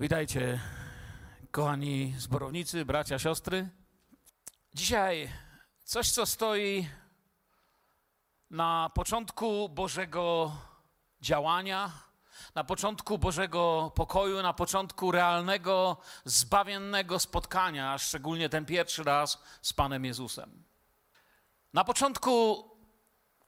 Witajcie, kochani zborownicy, bracia, siostry. Dzisiaj coś, co stoi na początku Bożego działania, na początku Bożego pokoju, na początku realnego, zbawiennego spotkania, szczególnie ten pierwszy raz z Panem Jezusem. Na początku,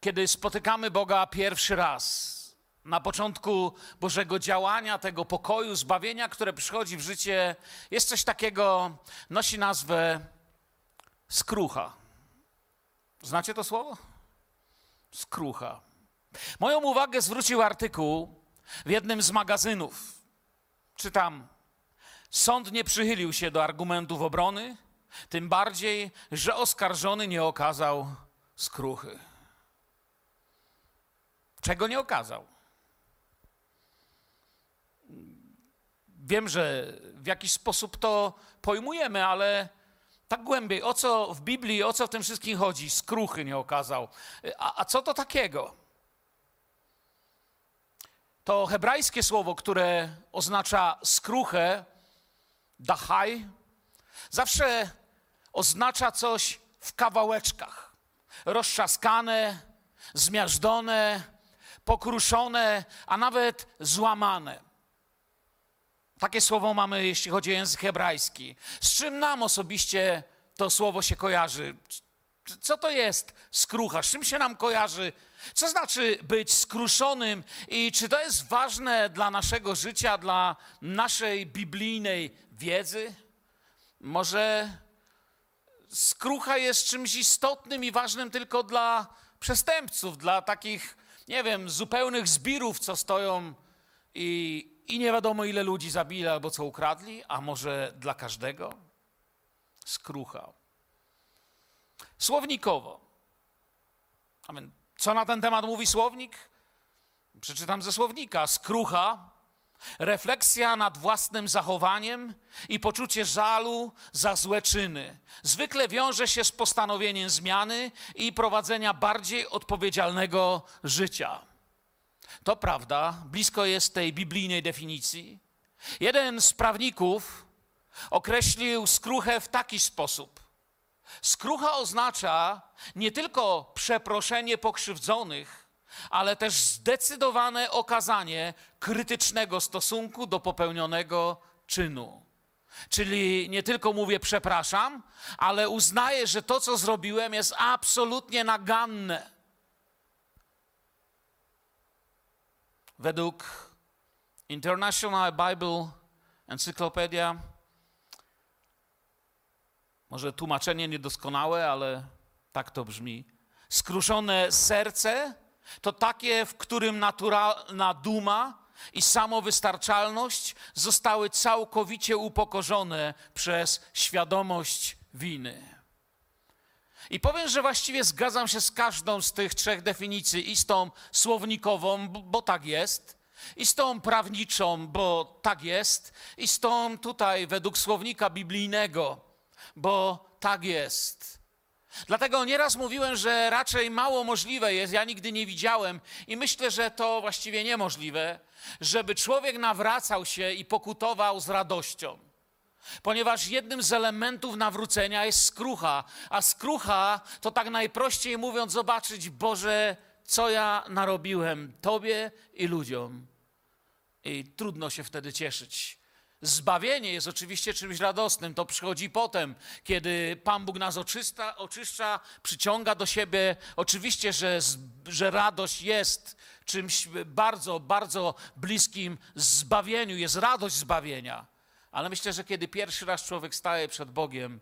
kiedy spotykamy Boga pierwszy raz, na początku Bożego działania, tego pokoju, zbawienia, które przychodzi w życie, jest coś takiego, nosi nazwę skrucha. Znacie to słowo? Skrucha. Moją uwagę zwrócił artykuł w jednym z magazynów. Czytam: Sąd nie przychylił się do argumentów obrony, tym bardziej, że oskarżony nie okazał skruchy. Czego nie okazał? Wiem, że w jakiś sposób to pojmujemy, ale tak głębiej, o co w Biblii, o co w tym wszystkim chodzi? Skruchy nie okazał. A, a co to takiego? To hebrajskie słowo, które oznacza skruchę, dachaj, zawsze oznacza coś w kawałeczkach. Roztrzaskane, zmiażdżone, pokruszone, a nawet złamane. Takie słowo mamy, jeśli chodzi o język hebrajski. Z czym nam osobiście to słowo się kojarzy? Co to jest skrucha? Z czym się nam kojarzy? Co znaczy być skruszonym i czy to jest ważne dla naszego życia, dla naszej biblijnej wiedzy? Może skrucha jest czymś istotnym i ważnym tylko dla przestępców, dla takich, nie wiem, zupełnych zbirów, co stoją i, i nie wiadomo ile ludzi zabili albo co ukradli, a może dla każdego? Skrucha. Słownikowo. Amen. Co na ten temat mówi słownik? Przeczytam ze słownika. Skrucha, refleksja nad własnym zachowaniem i poczucie żalu za złe czyny. Zwykle wiąże się z postanowieniem zmiany i prowadzenia bardziej odpowiedzialnego życia. To prawda, blisko jest tej biblijnej definicji. Jeden z prawników określił skruchę w taki sposób. Skrucha oznacza nie tylko przeproszenie pokrzywdzonych, ale też zdecydowane okazanie krytycznego stosunku do popełnionego czynu. Czyli nie tylko mówię przepraszam, ale uznaję, że to, co zrobiłem, jest absolutnie naganne. Według International Bible Encyklopedia, może tłumaczenie niedoskonałe, ale tak to brzmi. Skruszone serce to takie, w którym naturalna duma i samowystarczalność zostały całkowicie upokorzone przez świadomość winy. I powiem, że właściwie zgadzam się z każdą z tych trzech definicji, i z tą słownikową, bo tak jest, i z tą prawniczą, bo tak jest, i z tą tutaj według słownika biblijnego, bo tak jest. Dlatego nieraz mówiłem, że raczej mało możliwe jest, ja nigdy nie widziałem i myślę, że to właściwie niemożliwe, żeby człowiek nawracał się i pokutował z radością. Ponieważ jednym z elementów nawrócenia jest skrucha, a skrucha to tak najprościej mówiąc zobaczyć, Boże, co ja narobiłem Tobie i ludziom. I trudno się wtedy cieszyć. Zbawienie jest oczywiście czymś radosnym. To przychodzi potem, kiedy Pan Bóg nas oczysta, oczyszcza, przyciąga do siebie. Oczywiście, że, że radość jest czymś bardzo, bardzo bliskim zbawieniu. Jest radość zbawienia. Ale myślę, że kiedy pierwszy raz człowiek staje przed Bogiem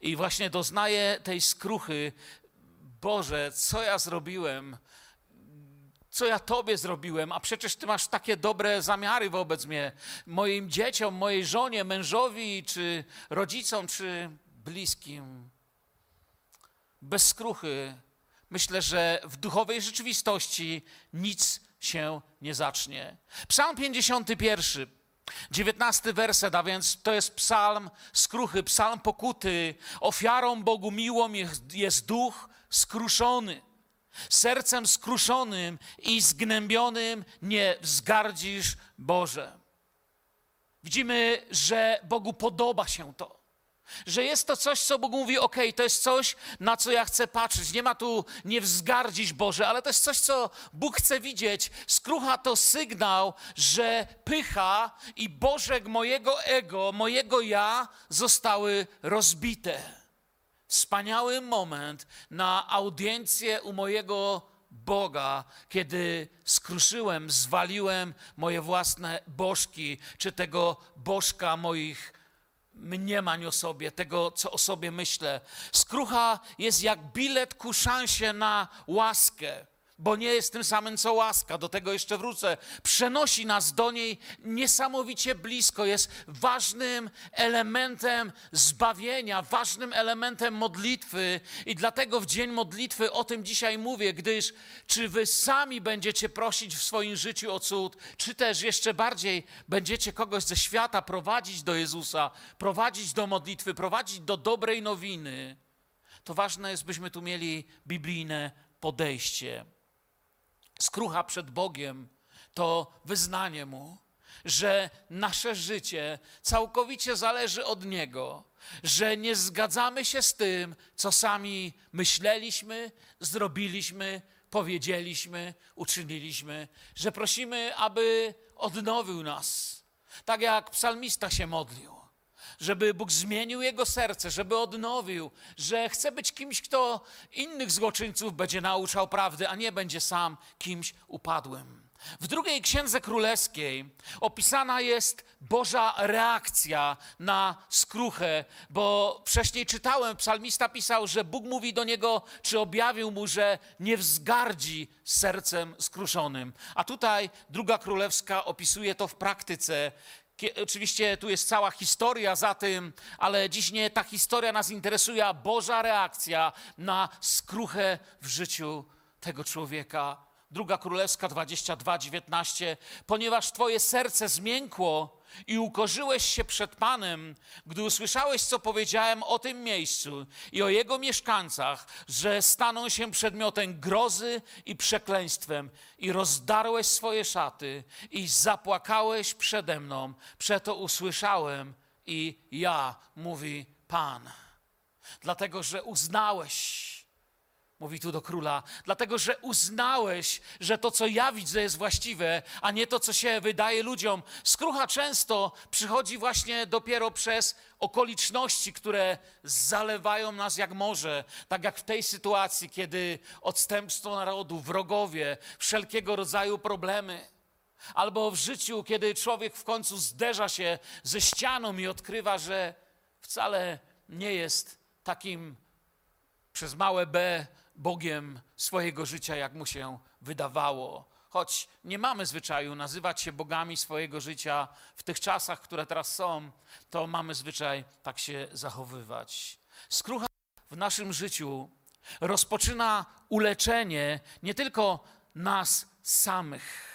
i właśnie doznaje tej skruchy, Boże, co ja zrobiłem? Co ja Tobie zrobiłem? A przecież Ty masz takie dobre zamiary wobec mnie, moim dzieciom, mojej żonie, mężowi, czy rodzicom, czy bliskim. Bez skruchy myślę, że w duchowej rzeczywistości nic się nie zacznie. Psalm 51 Dziewiętnasty werset, a więc to jest psalm skruchy, psalm pokuty. Ofiarą Bogu miłą jest, jest duch skruszony. Sercem skruszonym i zgnębionym nie wzgardzisz Boże. Widzimy, że Bogu podoba się to. Że jest to coś, co Bóg mówi, ok, to jest coś, na co ja chcę patrzeć. Nie ma tu nie wzgardzić Boże, ale to jest coś, co Bóg chce widzieć. Skrucha to sygnał, że pycha i Bożek mojego ego, mojego ja zostały rozbite. Wspaniały moment na audiencję u mojego Boga, kiedy skruszyłem, zwaliłem moje własne bożki, czy tego bożka moich mniemań o sobie, tego, co o sobie myślę. Skrucha jest jak bilet ku szansie na łaskę, bo nie jest tym samym, co łaska. Do tego jeszcze wrócę. Przenosi nas do niej niesamowicie blisko. Jest ważnym elementem zbawienia, ważnym elementem modlitwy. I dlatego w dzień modlitwy o tym dzisiaj mówię, gdyż czy wy sami będziecie prosić w swoim życiu o cud, czy też jeszcze bardziej będziecie kogoś ze świata prowadzić do Jezusa, prowadzić do modlitwy, prowadzić do dobrej nowiny, to ważne jest, byśmy tu mieli biblijne podejście. Skrucha przed Bogiem to wyznanie Mu, że nasze życie całkowicie zależy od Niego, że nie zgadzamy się z tym, co sami myśleliśmy, zrobiliśmy, powiedzieliśmy, uczyniliśmy, że prosimy, aby odnowił nas. Tak jak psalmista się modlił żeby Bóg zmienił jego serce, żeby odnowił, że chce być kimś, kto innych złoczyńców będzie nauczał prawdy, a nie będzie sam kimś upadłym. W drugiej księdze królewskiej opisana jest Boża reakcja na skruchę, bo wcześniej czytałem, psalmista pisał, że Bóg mówi do niego, czy objawił mu, że nie wzgardzi sercem skruszonym. A tutaj druga królewska opisuje to w praktyce, Oczywiście tu jest cała historia za tym, ale dziś nie ta historia nas interesuje, a Boża reakcja na skruchę w życiu tego człowieka. Druga Królewska 22, 19. Ponieważ Twoje serce zmiękło, i ukorzyłeś się przed Panem, gdy usłyszałeś, co powiedziałem o tym miejscu i o jego mieszkańcach, że staną się przedmiotem grozy i przekleństwem, i rozdarłeś swoje szaty i zapłakałeś przede mną. Przeto usłyszałem i ja, mówi Pan. Dlatego, że uznałeś, Mówi tu do króla, dlatego że uznałeś, że to, co ja widzę, jest właściwe, a nie to, co się wydaje ludziom. Skrucha często przychodzi właśnie dopiero przez okoliczności, które zalewają nas jak morze. Tak jak w tej sytuacji, kiedy odstępstwo narodu, wrogowie, wszelkiego rodzaju problemy. Albo w życiu, kiedy człowiek w końcu zderza się ze ścianą i odkrywa, że wcale nie jest takim przez małe B Bogiem swojego życia, jak mu się wydawało. Choć nie mamy zwyczaju nazywać się bogami swojego życia w tych czasach, które teraz są, to mamy zwyczaj tak się zachowywać. Skrucha w naszym życiu rozpoczyna uleczenie nie tylko nas samych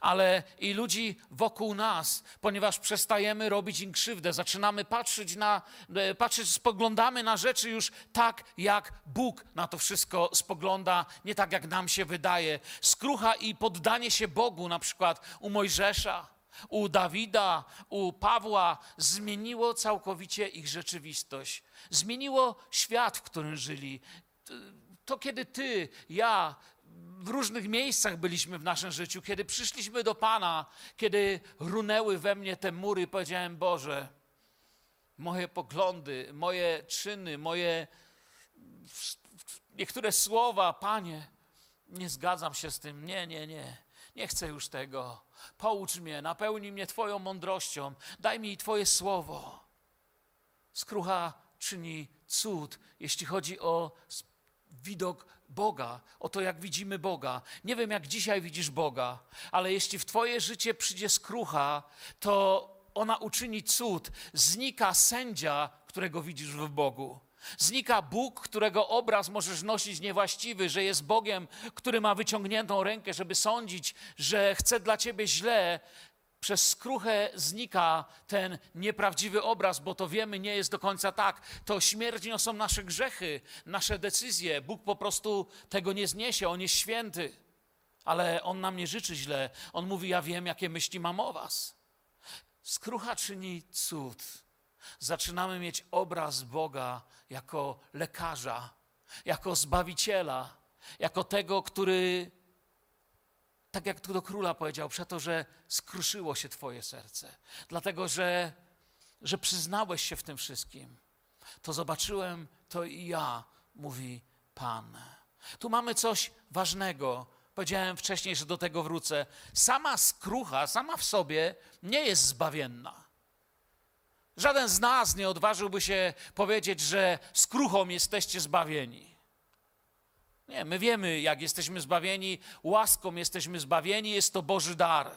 ale i ludzi wokół nas, ponieważ przestajemy robić im krzywdę, zaczynamy patrzeć na, e, patrzeć, spoglądamy na rzeczy już tak, jak Bóg na to wszystko spogląda, nie tak, jak nam się wydaje. Skrucha i poddanie się Bogu, na przykład u Mojżesza, u Dawida, u Pawła, zmieniło całkowicie ich rzeczywistość. Zmieniło świat, w którym żyli. To kiedy ty, ja, w różnych miejscach byliśmy w naszym życiu, kiedy przyszliśmy do Pana, kiedy runęły we mnie te mury, powiedziałem: Boże, moje poglądy, moje czyny, moje niektóre słowa, Panie, nie zgadzam się z tym. Nie, nie, nie. Nie chcę już tego. Poucz mnie, napełnij mnie Twoją mądrością, daj mi Twoje słowo. Skrucha czyni cud, jeśli chodzi o widok Boga, o to, jak widzimy Boga. Nie wiem, jak dzisiaj widzisz Boga, ale jeśli w Twoje życie przyjdzie skrucha, to ona uczyni cud. Znika sędzia, którego widzisz w Bogu. Znika Bóg, którego obraz możesz nosić niewłaściwy, że jest Bogiem, który ma wyciągniętą rękę, żeby sądzić, że chce dla ciebie źle przez skruchę znika ten nieprawdziwy obraz, bo to wiemy, nie jest do końca tak. To śmierć niosą nasze grzechy, nasze decyzje. Bóg po prostu tego nie zniesie, On jest święty. Ale On nam nie życzy źle. On mówi, ja wiem, jakie myśli mam o was. skrucha czyni cud. Zaczynamy mieć obraz Boga jako lekarza, jako zbawiciela, jako tego, który, tak jak tu do króla powiedział, przeto, że skruszyło się Twoje serce, dlatego że, że przyznałeś się w tym wszystkim. To zobaczyłem, to i ja, mówi Pan. Tu mamy coś ważnego. Powiedziałem wcześniej, że do tego wrócę. Sama skrucha, sama w sobie nie jest zbawienna. Żaden z nas nie odważyłby się powiedzieć, że skruchą jesteście zbawieni. Nie, my wiemy, jak jesteśmy zbawieni, łaską jesteśmy zbawieni, jest to Boży dar.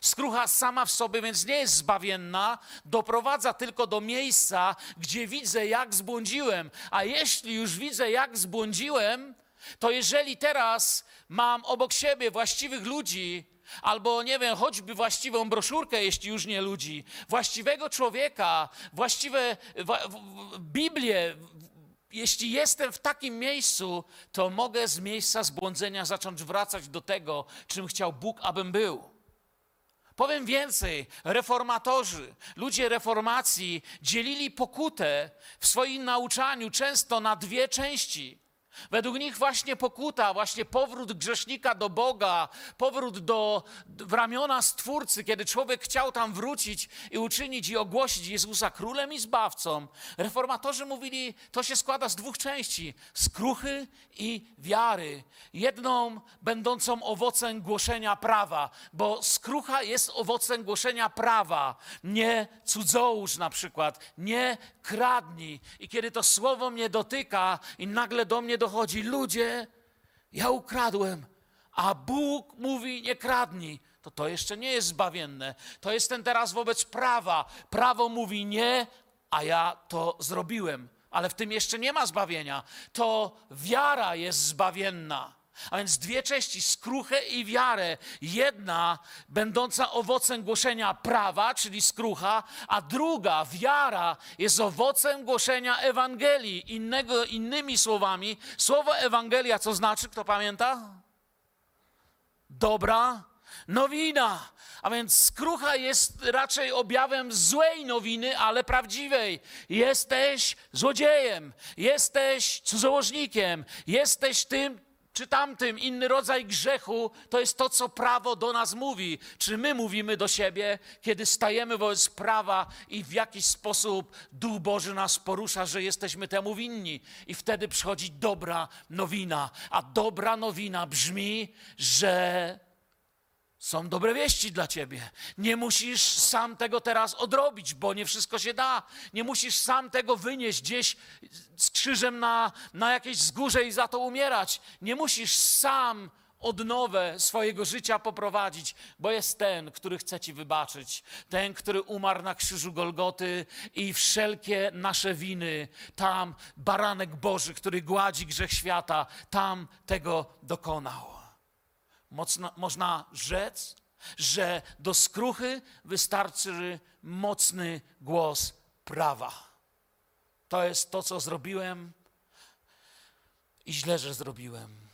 Skrucha sama w sobie, więc nie jest zbawienna, doprowadza tylko do miejsca, gdzie widzę, jak zbłądziłem. A jeśli już widzę, jak zbłądziłem, to jeżeli teraz mam obok siebie właściwych ludzi, albo nie wiem, choćby właściwą broszurkę, jeśli już nie ludzi, właściwego człowieka, właściwe w, Biblię, jeśli jestem w takim miejscu, to mogę z miejsca zbłądzenia zacząć wracać do tego, czym chciał Bóg, abym był. Powiem więcej, reformatorzy, ludzie reformacji dzielili pokutę w swoim nauczaniu często na dwie części. Według nich właśnie pokuta, właśnie powrót grzesznika do Boga, powrót do, w ramiona Stwórcy, kiedy człowiek chciał tam wrócić i uczynić i ogłosić Jezusa królem i zbawcą. Reformatorzy mówili, to się składa z dwóch części: skruchy i wiary. Jedną będącą owocem głoszenia prawa, bo skrucha jest owocem głoszenia prawa, nie cudzołóż na przykład, nie kradnij. I kiedy to słowo mnie dotyka i nagle do mnie dochodzi, ludzie, ja ukradłem, a Bóg mówi nie kradnij, to to jeszcze nie jest zbawienne. To jestem teraz wobec prawa. Prawo mówi nie, a ja to zrobiłem. Ale w tym jeszcze nie ma zbawienia. To wiara jest zbawienna. A więc dwie części, skruchę i wiarę. Jedna będąca owocem głoszenia prawa, czyli skrucha, a druga, wiara, jest owocem głoszenia Ewangelii. Innego, innymi słowami, słowo Ewangelia, co znaczy, kto pamięta? Dobra nowina. A więc skrucha jest raczej objawem złej nowiny, ale prawdziwej. Jesteś złodziejem, jesteś cudzołożnikiem, jesteś tym, czy tamtym, inny rodzaj grzechu, to jest to, co prawo do nas mówi. Czy my mówimy do siebie, kiedy stajemy wobec prawa i w jakiś sposób Duch Boży nas porusza, że jesteśmy temu winni. I wtedy przychodzi dobra nowina. A dobra nowina brzmi, że są dobre wieści dla ciebie. Nie musisz sam tego teraz odrobić, bo nie wszystko się da. Nie musisz sam tego wynieść gdzieś z krzyżem na, na jakieś wzgórze i za to umierać. Nie musisz sam odnowę swojego życia poprowadzić, bo jest ten, który chce ci wybaczyć, ten, który umarł na krzyżu Golgoty i wszelkie nasze winy, tam baranek Boży, który gładzi grzech świata, tam tego dokonał. Mocno, można rzec, że do skruchy wystarczy mocny głos prawa. To jest to, co zrobiłem i źle, że zrobiłem.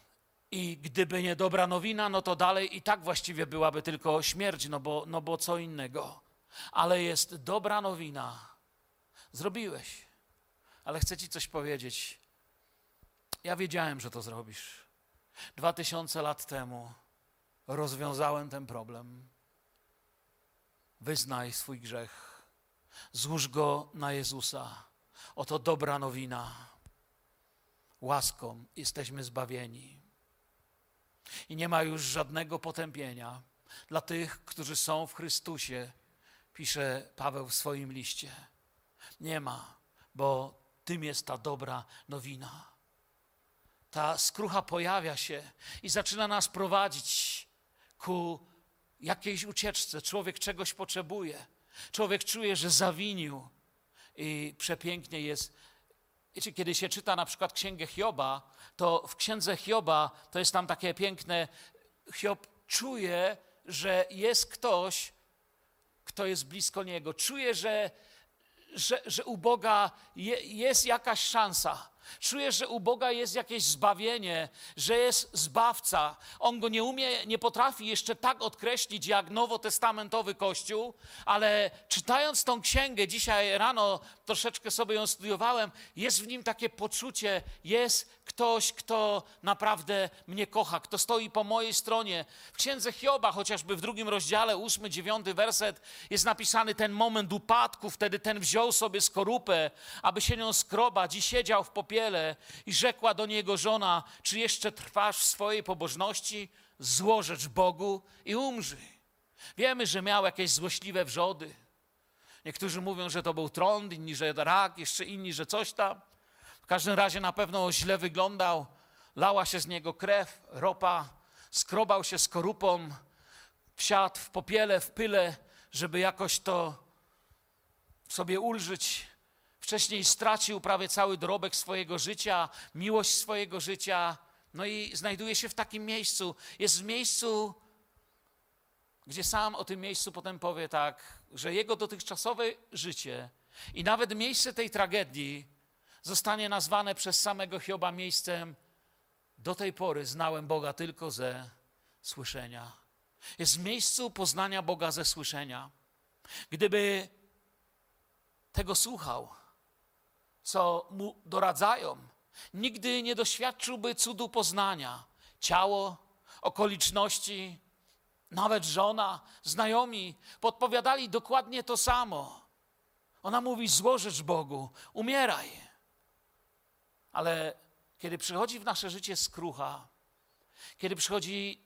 I gdyby nie dobra nowina, no to dalej i tak właściwie byłaby tylko śmierć, no bo, no bo co innego. Ale jest dobra nowina. Zrobiłeś. Ale chcę Ci coś powiedzieć. Ja wiedziałem, że to zrobisz. Dwa tysiące lat temu rozwiązałem ten problem. Wyznaj swój grzech, złóż go na Jezusa. Oto dobra nowina. Łaską jesteśmy zbawieni. I nie ma już żadnego potępienia dla tych, którzy są w Chrystusie, pisze Paweł w swoim liście. Nie ma, bo tym jest ta dobra nowina. Ta skrucha pojawia się i zaczyna nas prowadzić ku jakiejś ucieczce. Człowiek czegoś potrzebuje. Człowiek czuje, że zawinił. I przepięknie jest. Wiecie, kiedy się czyta na przykład Księgę Hioba, to w Księdze Hioba to jest tam takie piękne. Hiob czuje, że jest ktoś, kto jest blisko niego. Czuje, że, że, że u Boga je, jest jakaś szansa Czujesz, że u Boga jest jakieś zbawienie, że jest zbawca. On go nie umie, nie potrafi jeszcze tak odkreślić jak nowotestamentowy Kościół, ale czytając tą księgę, dzisiaj rano troszeczkę sobie ją studiowałem, jest w nim takie poczucie, jest ktoś, kto naprawdę mnie kocha, kto stoi po mojej stronie. W księdze Hioba, chociażby w drugim rozdziale, ósmy, dziewiąty werset, jest napisany ten moment upadku. Wtedy ten wziął sobie skorupę, aby się nią skrobać i siedział w I rzekła do niego żona: Czy jeszcze trwasz w swojej pobożności? Złożecz Bogu i umrzyj. Wiemy, że miał jakieś złośliwe wrzody. Niektórzy mówią, że to był trąd, inni, że rak, jeszcze inni, że coś tam. W każdym razie na pewno źle wyglądał. Lała się z niego krew, ropa, skrobał się skorupą, wsiadł w popiele, w pyle, żeby jakoś to sobie ulżyć. Wcześniej stracił prawie cały dorobek swojego życia, miłość swojego życia. No i znajduje się w takim miejscu. Jest w miejscu, gdzie sam o tym miejscu potem powie tak, że jego dotychczasowe życie i nawet miejsce tej tragedii zostanie nazwane przez samego Hioba miejscem do tej pory znałem Boga tylko ze słyszenia. Jest w miejscu poznania Boga ze słyszenia. Gdyby tego słuchał, co mu doradzają, nigdy nie doświadczyłby cudu poznania. Ciało, okoliczności, nawet żona, znajomi podpowiadali dokładnie to samo. Ona mówi: złożysz Bogu, umieraj. Ale kiedy przychodzi w nasze życie skrucha, kiedy przychodzi,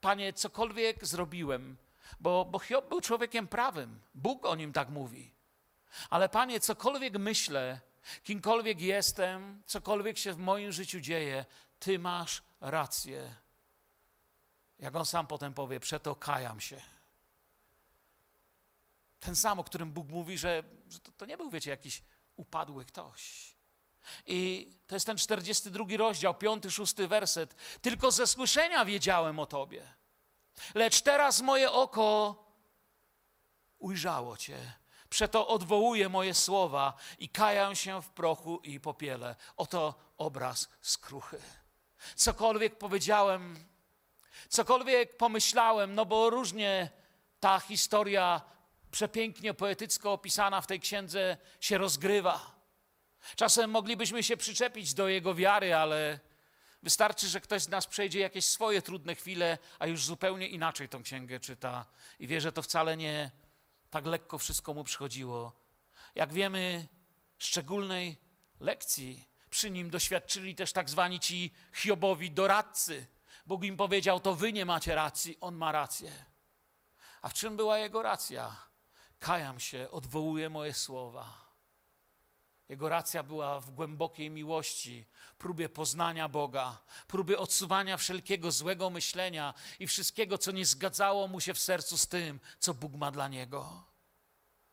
Panie, cokolwiek zrobiłem, bo, bo Hiob był człowiekiem prawym, Bóg o nim tak mówi. Ale Panie, cokolwiek myślę, kimkolwiek jestem, cokolwiek się w moim życiu dzieje, Ty masz rację. Jak on sam potem powie, przeto kajam się. Ten sam, o którym Bóg mówi, że, że to, to nie był, wiecie, jakiś upadły ktoś. I to jest ten 42 rozdział, 5-6 werset. Tylko ze słyszenia wiedziałem o Tobie. Lecz teraz moje oko ujrzało Cię. Przeto odwołuję moje słowa i kajam się w prochu i popiele. Oto obraz skruchy. Cokolwiek powiedziałem, cokolwiek pomyślałem, no bo różnie ta historia przepięknie poetycko opisana w tej księdze się rozgrywa. Czasem moglibyśmy się przyczepić do jego wiary, ale wystarczy, że ktoś z nas przejdzie jakieś swoje trudne chwile, a już zupełnie inaczej tą księgę czyta i wie, że to wcale nie tak lekko wszystko mu przychodziło. Jak wiemy, szczególnej lekcji przy nim doświadczyli też tak zwani ci Hiobowi doradcy. Bóg im powiedział, to wy nie macie racji, on ma rację. A w czym była jego racja? Kajam się, odwołuję moje słowa. Jego racja była w głębokiej miłości, próbie poznania Boga, próbie odsuwania wszelkiego złego myślenia i wszystkiego, co nie zgadzało mu się w sercu z tym, co Bóg ma dla niego.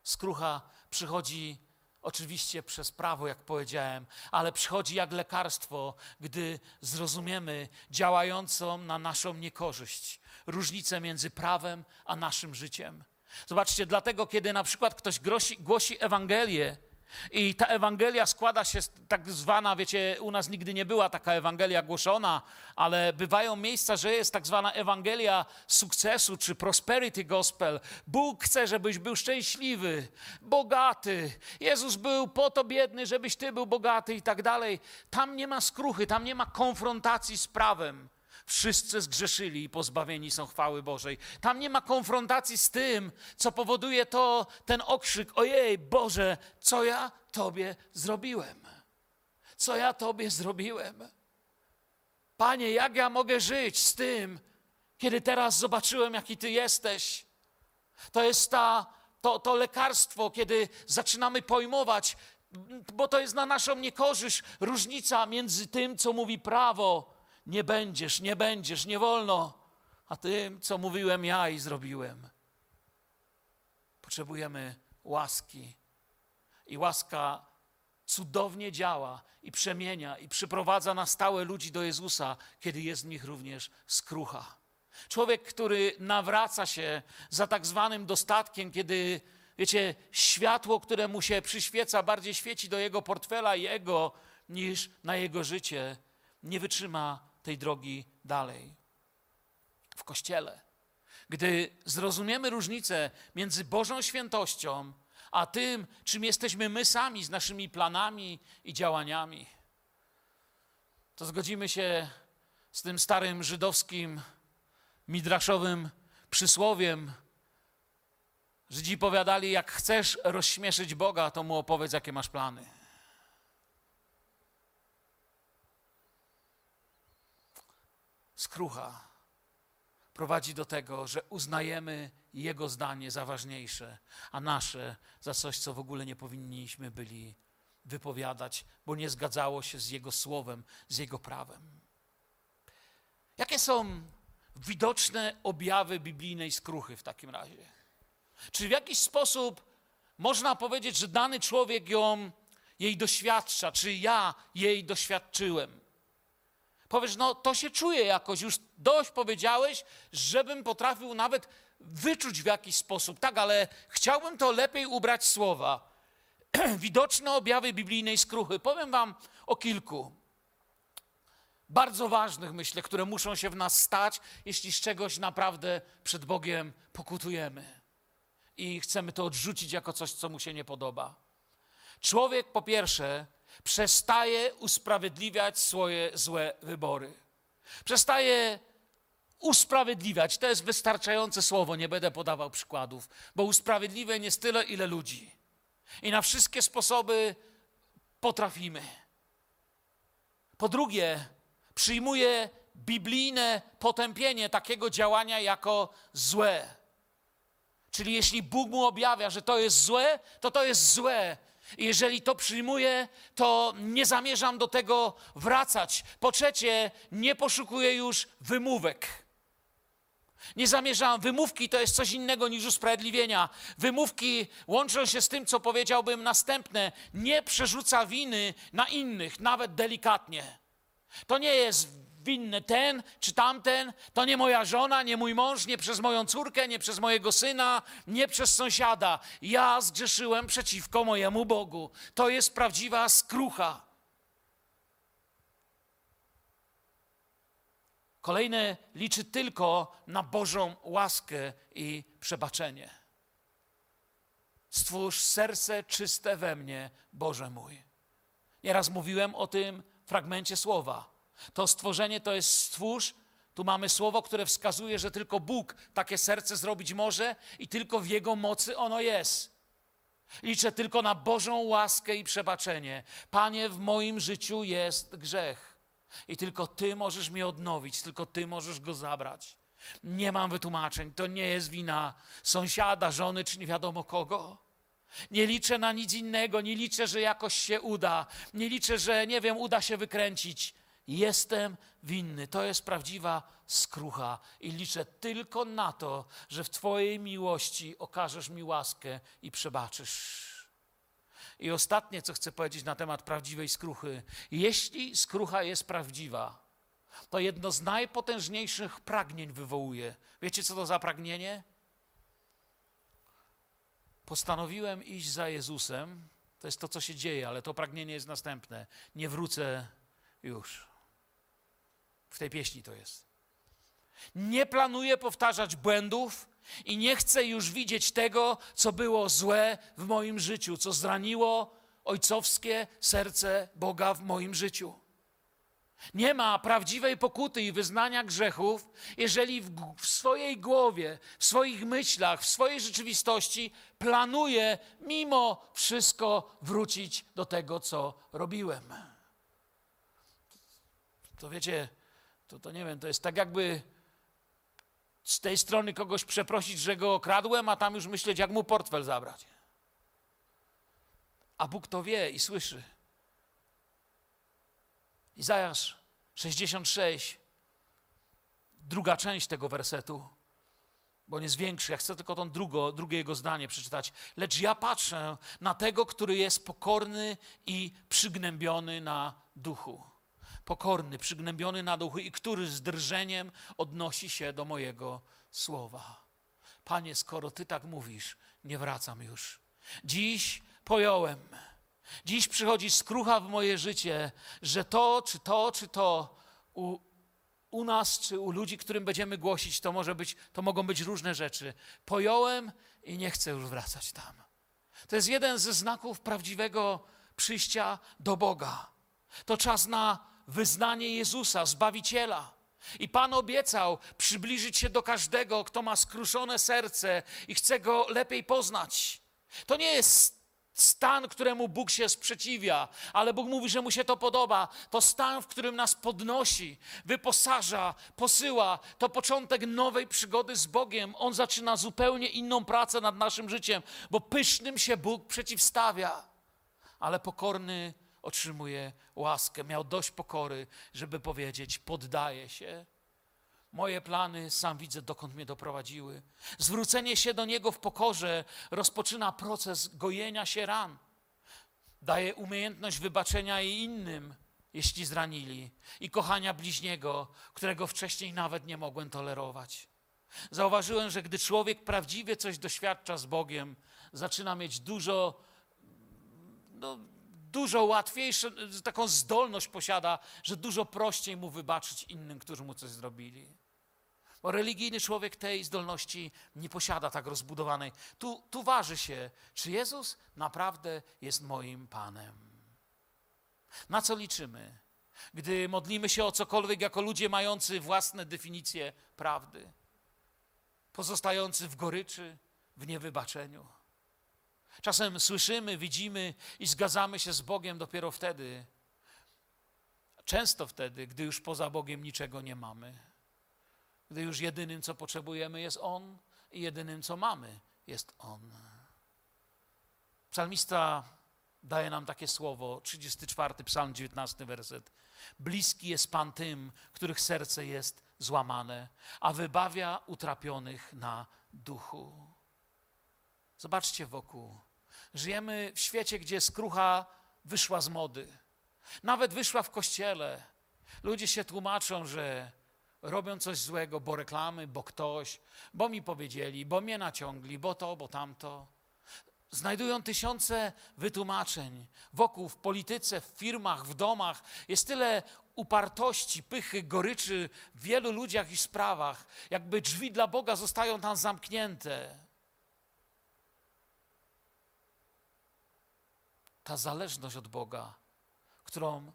Skrucha przychodzi oczywiście przez prawo, jak powiedziałem, ale przychodzi jak lekarstwo, gdy zrozumiemy działającą na naszą niekorzyść różnicę między prawem a naszym życiem. Zobaczcie, dlatego, kiedy na przykład ktoś głosi, głosi Ewangelię, i ta Ewangelia składa się tak zwana, wiecie, u nas nigdy nie była taka Ewangelia głoszona, ale bywają miejsca, że jest tak zwana Ewangelia sukcesu czy prosperity gospel. Bóg chce, żebyś był szczęśliwy, bogaty. Jezus był po to biedny, żebyś ty był bogaty i tak dalej. Tam nie ma skruchy, tam nie ma konfrontacji z prawem. Wszyscy zgrzeszyli i pozbawieni są chwały Bożej. Tam nie ma konfrontacji z tym, co powoduje to ten okrzyk: Ojej, Boże, co ja Tobie zrobiłem? Co ja Tobie zrobiłem? Panie, jak ja mogę żyć z tym, kiedy teraz zobaczyłem, jaki Ty jesteś? To jest ta, to, to lekarstwo, kiedy zaczynamy pojmować, bo to jest na naszą niekorzyść różnica między tym, co mówi prawo, nie będziesz, nie będziesz, nie wolno, a tym, co mówiłem ja i zrobiłem. Potrzebujemy łaski. I łaska cudownie działa i przemienia i przyprowadza na stałe ludzi do Jezusa, kiedy jest w nich również skrucha. Człowiek, który nawraca się za tak zwanym dostatkiem, kiedy, wiecie, światło, które mu się przyświeca, bardziej świeci do jego portfela i jego, niż na jego życie, nie wytrzyma tej drogi dalej. W kościele, gdy zrozumiemy różnicę między Bożą świętością a tym, czym jesteśmy my sami z naszymi planami i działaniami, to zgodzimy się z tym starym żydowskim, midraszowym przysłowiem. Żydzi powiadali, jak chcesz rozśmieszyć Boga, to mu opowiedz, jakie masz plany. Skrucha prowadzi do tego, że uznajemy Jego zdanie za ważniejsze, a nasze za coś, co w ogóle nie powinniśmy byli wypowiadać, bo nie zgadzało się z Jego słowem, z Jego prawem. Jakie są widoczne objawy biblijnej skruchy w takim razie? Czy w jakiś sposób można powiedzieć, że dany człowiek ją, jej doświadcza, czy ja jej doświadczyłem? Powiesz, no to się czuje jakoś, już dość powiedziałeś, żebym potrafił nawet wyczuć w jakiś sposób. Tak, ale chciałbym to lepiej ubrać słowa. Widoczne objawy biblijnej skruchy. Powiem wam o kilku. Bardzo ważnych, myślę, które muszą się w nas stać, jeśli z czegoś naprawdę przed Bogiem pokutujemy. I chcemy to odrzucić jako coś, co mu się nie podoba. Człowiek po pierwsze przestaje usprawiedliwiać swoje złe wybory. Przestaje usprawiedliwiać. To jest wystarczające słowo, nie będę podawał przykładów, bo usprawiedliwień jest tyle, ile ludzi. I na wszystkie sposoby potrafimy. Po drugie, przyjmuje biblijne potępienie takiego działania jako złe. Czyli jeśli Bóg mu objawia, że to jest złe, to to jest złe. Jeżeli to przyjmuję, to nie zamierzam do tego wracać. Po trzecie, nie poszukuję już wymówek. Nie zamierzam. Wymówki to jest coś innego niż usprawiedliwienia. Wymówki łączą się z tym, co powiedziałbym następne. Nie przerzuca winy na innych, nawet delikatnie. To nie jest winny ten czy tamten, to nie moja żona, nie mój mąż, nie przez moją córkę, nie przez mojego syna, nie przez sąsiada. Ja zgrzeszyłem przeciwko mojemu Bogu. To jest prawdziwa skrucha. Kolejne liczy tylko na Bożą łaskę i przebaczenie. Stwórz serce czyste we mnie, Boże mój. Nieraz mówiłem o tym fragmencie słowa. To stworzenie to jest stwórz. Tu mamy słowo, które wskazuje, że tylko Bóg takie serce zrobić może i tylko w Jego mocy ono jest. Liczę tylko na Bożą łaskę i przebaczenie. Panie, w moim życiu jest grzech. I tylko Ty możesz mnie odnowić, tylko Ty możesz go zabrać. Nie mam wytłumaczeń. To nie jest wina sąsiada, żony czy nie wiadomo kogo. Nie liczę na nic innego, nie liczę, że jakoś się uda, nie liczę, że nie wiem, uda się wykręcić. Jestem winny. To jest prawdziwa skrucha i liczę tylko na to, że w Twojej miłości okażesz mi łaskę i przebaczysz. I ostatnie, co chcę powiedzieć na temat prawdziwej skruchy. Jeśli skrucha jest prawdziwa, to jedno z najpotężniejszych pragnień wywołuje. Wiecie, co to za pragnienie? Postanowiłem iść za Jezusem. To jest to, co się dzieje, ale to pragnienie jest następne. Nie wrócę już. W tej pieśni to jest. Nie planuję powtarzać błędów i nie chcę już widzieć tego, co było złe w moim życiu, co zraniło ojcowskie serce Boga w moim życiu. Nie ma prawdziwej pokuty i wyznania grzechów, jeżeli w, w, swojej głowie, w swoich myślach, w swojej rzeczywistości planuję mimo wszystko wrócić do tego, co robiłem. To wiecie, to, to nie wiem, to jest tak jakby z tej strony kogoś przeprosić, że go okradłem, a tam już myśleć, jak mu portfel zabrać. A Bóg to wie i słyszy. Izajasz 66, druga część tego wersetu, bo on jest większy. Ja chcę tylko to drugo, drugie jego zdanie przeczytać. Lecz ja patrzę na tego, który jest pokorny i przygnębiony na duchu pokorny, przygnębiony na duchu i który z drżeniem odnosi się do mojego słowa. Panie, skoro Ty tak mówisz, nie wracam już. Dziś pojąłem, Dziś przychodzi skrucha w moje życie, że to, czy to, czy to u, u nas, czy u ludzi, którym będziemy głosić, to może być, to mogą być różne rzeczy. Pojąłem i nie chcę już wracać tam. To jest jeden ze znaków prawdziwego przyjścia do Boga. To czas na wyznanie Jezusa, Zbawiciela. I Pan obiecał przybliżyć się do każdego, kto ma skruszone serce i chce go lepiej poznać. To nie jest stan, któremu Bóg się sprzeciwia, ale Bóg mówi, że mu się to podoba. To stan, w którym nas podnosi, wyposaża, posyła. To początek nowej przygody z Bogiem. On zaczyna zupełnie inną pracę nad naszym życiem, bo pysznym się Bóg przeciwstawia, ale pokorny otrzymuje łaskę. Miał dość pokory, żeby powiedzieć: Poddaję się. Moje plany, sam widzę, dokąd mnie doprowadziły. Zwrócenie się do Niego w pokorze rozpoczyna proces gojenia się ran. Daje umiejętność wybaczenia i innym, jeśli zranili, i kochania bliźniego, którego wcześniej nawet nie mogłem tolerować. Zauważyłem, że gdy człowiek prawdziwie coś doświadcza z Bogiem, zaczyna mieć dużo, no, dużo łatwiejszą, taką zdolność posiada, że dużo prościej mu wybaczyć innym, którzy mu coś zrobili. Bo religijny człowiek tej zdolności nie posiada tak rozbudowanej. Tu, tu waży się, czy Jezus naprawdę jest moim Panem. Na co liczymy? Gdy modlimy się o cokolwiek jako ludzie mający własne definicje prawdy, pozostający w goryczy, w niewybaczeniu. Czasem słyszymy, widzimy i zgadzamy się z Bogiem dopiero wtedy, często wtedy, gdy już poza Bogiem niczego nie mamy. Gdy już jedynym, co potrzebujemy, jest On i jedynym, co mamy, jest On. Psalmista daje nam takie słowo, 34 psalm, 19 werset. Bliski jest Pan tym, których serce jest złamane, a wybawia utrapionych na duchu. Zobaczcie wokół. Żyjemy w świecie, gdzie skrucha wyszła z mody. Nawet wyszła w kościele. Ludzie się tłumaczą, że robią coś złego, bo reklamy, bo ktoś, bo mi powiedzieli, bo mnie naciągli, bo to, bo tamto. Znajdują tysiące wytłumaczeń wokół, w polityce, w firmach, w domach. Jest tyle upartości, pychy, goryczy w wielu ludziach i sprawach, jakby drzwi dla Boga zostają tam zamknięte. Ta zależność od Boga, którą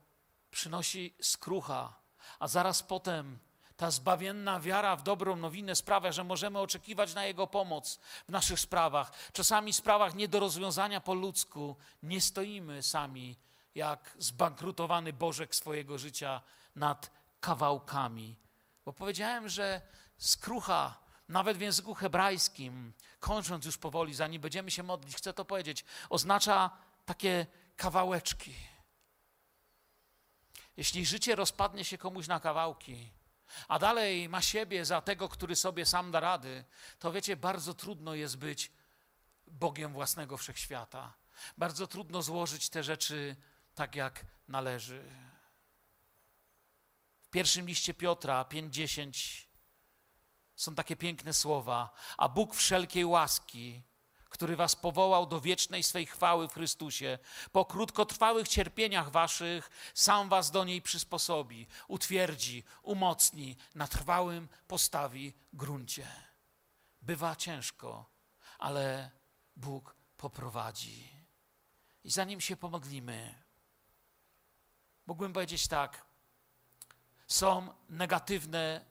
przynosi skrucha, a zaraz potem ta zbawienna wiara w dobrą nowinę sprawia, że możemy oczekiwać na Jego pomoc w naszych sprawach. Czasami w sprawach nie do rozwiązania po ludzku nie stoimy sami, jak zbankrutowany Bożek swojego życia nad kawałkami. Bo powiedziałem, że skrucha, nawet w języku hebrajskim, kończąc już powoli, zanim będziemy się modlić, chcę to powiedzieć, oznacza takie kawałeczki. Jeśli życie rozpadnie się komuś na kawałki, a dalej ma siebie za tego, który sobie sam da rady, to wiecie, bardzo trudno jest być Bogiem własnego wszechświata. Bardzo trudno złożyć te rzeczy tak, jak należy. W pierwszym liście Piotra 5:10 są takie piękne słowa: A Bóg wszelkiej łaski, który was powołał do wiecznej swej chwały w Chrystusie, po krótkotrwałych cierpieniach waszych, sam was do niej przysposobi, utwierdzi, umocni, na trwałym postawi gruncie. Bywa ciężko, ale Bóg poprowadzi. I zanim się pomodlimy, mógłbym powiedzieć tak: są negatywne,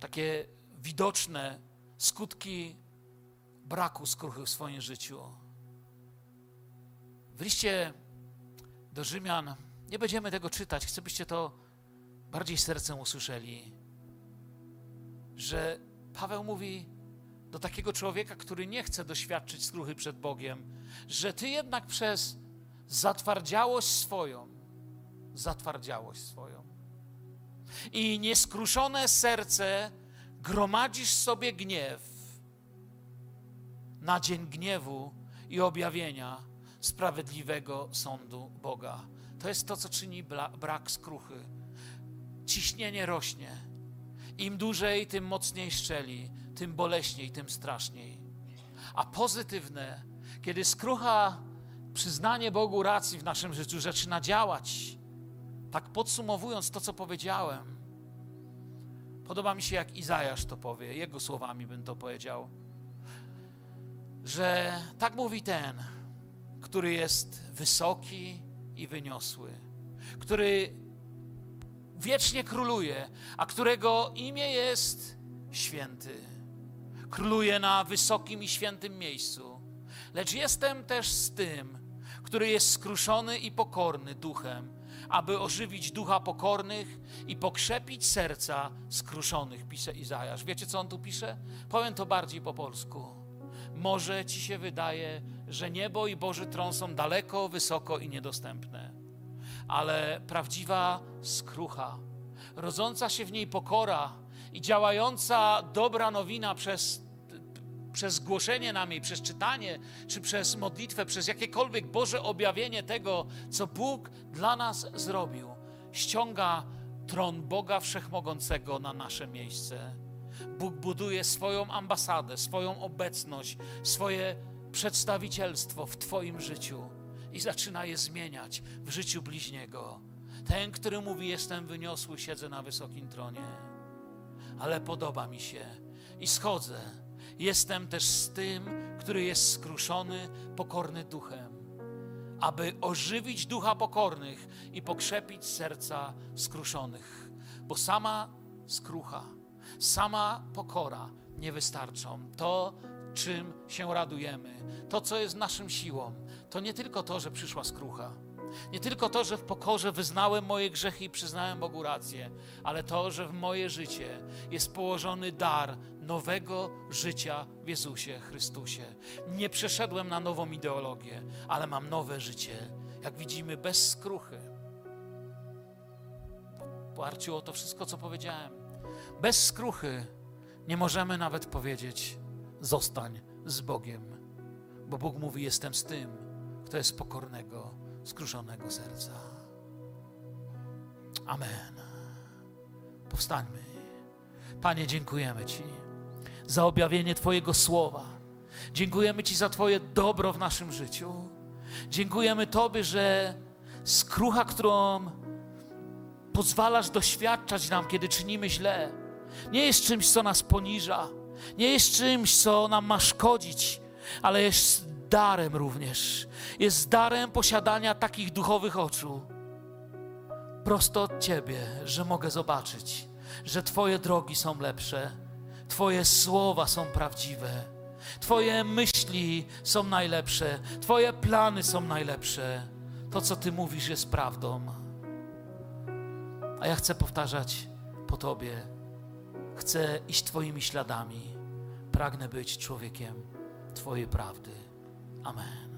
takie widoczne skutki braku skruchy w swoim życiu. W liście do Rzymian, nie będziemy tego czytać, chcę, byście to bardziej sercem usłyszeli, że Paweł mówi do takiego człowieka, który nie chce doświadczyć skruchy przed Bogiem, że ty jednak przez zatwardziałość swoją, zatwardziałość swoją i nieskruszone serce gromadzisz sobie gniew na dzień gniewu i objawienia sprawiedliwego sądu Boga. To jest to, co czyni brak skruchy. Ciśnienie rośnie. Im dłużej, tym mocniej szczeli, tym boleśniej, tym straszniej. A pozytywne Kiedy skrucha, przyznanie Bogu racji w naszym życiu zaczyna działać, tak podsumowując to, co powiedziałem, podoba mi się, jak Izajasz to powie, jego słowami bym to powiedział, że tak mówi ten, który jest wysoki i wyniosły, który wiecznie króluje, a którego imię jest święty. Króluje na wysokim i świętym miejscu. Lecz jestem też z tym, który jest skruszony i pokorny duchem, aby ożywić ducha pokornych i pokrzepić serca skruszonych, pisze Izajasz. Wiecie, co on tu pisze? Powiem to bardziej po polsku. Może ci się wydaje, że niebo i Boży tron są daleko, wysoko i niedostępne, ale prawdziwa skrucha, rodząca się w niej pokora i działająca dobra nowina przez, przez głoszenie nam jej, przez czytanie, czy przez modlitwę, przez jakiekolwiek Boże objawienie tego, co Bóg dla nas zrobił, ściąga tron Boga Wszechmogącego na nasze miejsce. Bóg buduje swoją ambasadę, swoją obecność, swoje przedstawicielstwo w Twoim życiu i zaczyna je zmieniać w życiu bliźniego. Ten, który mówi: Jestem wyniosły, siedzę na wysokim tronie, ale podoba mi się i schodzę. Jestem też z tym, który jest skruszony, pokorny duchem, aby ożywić ducha pokornych i pokrzepić serca skruszonych, bo sama skrucha, sama pokora nie wystarczą. To, czym się radujemy, to, co jest naszą siłą, to nie tylko to, że przyszła skrucha, nie tylko to, że w pokorze wyznałem moje grzechy i przyznałem Bogu rację, ale to, że w moje życie jest położony dar nowego życia w Jezusie Chrystusie. Nie przeszedłem na nową ideologię, ale mam nowe życie, jak widzimy, bez skruchy. W oparciu o to wszystko, co powiedziałem, bez skruchy nie możemy nawet powiedzieć: zostań z Bogiem, bo Bóg mówi: Jestem z tym, kto jest pokornego, skruszonego serca. Amen. Powstańmy. Panie, dziękujemy Ci za objawienie Twojego słowa. Dziękujemy Ci za Twoje dobro w naszym życiu. Dziękujemy Tobie, że skrucha, którą pozwalasz doświadczać nam, kiedy czynimy źle, nie jest czymś, co nas poniża, nie jest czymś, co nam ma szkodzić, ale jest darem również. Jest darem posiadania takich duchowych oczu. Prosto od Ciebie, że mogę zobaczyć, że Twoje drogi są lepsze, Twoje słowa są prawdziwe, Twoje myśli są najlepsze, Twoje plany są najlepsze. To, co Ty mówisz, jest prawdą. A ja chcę powtarzać po Tobie. Chcę iść Twoimi śladami. Pragnę być człowiekiem Twojej prawdy. Amen.